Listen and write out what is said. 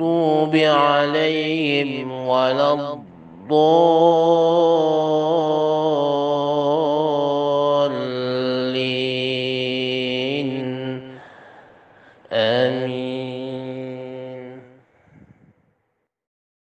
المغضوب عليهم ولا الضالين. آمين.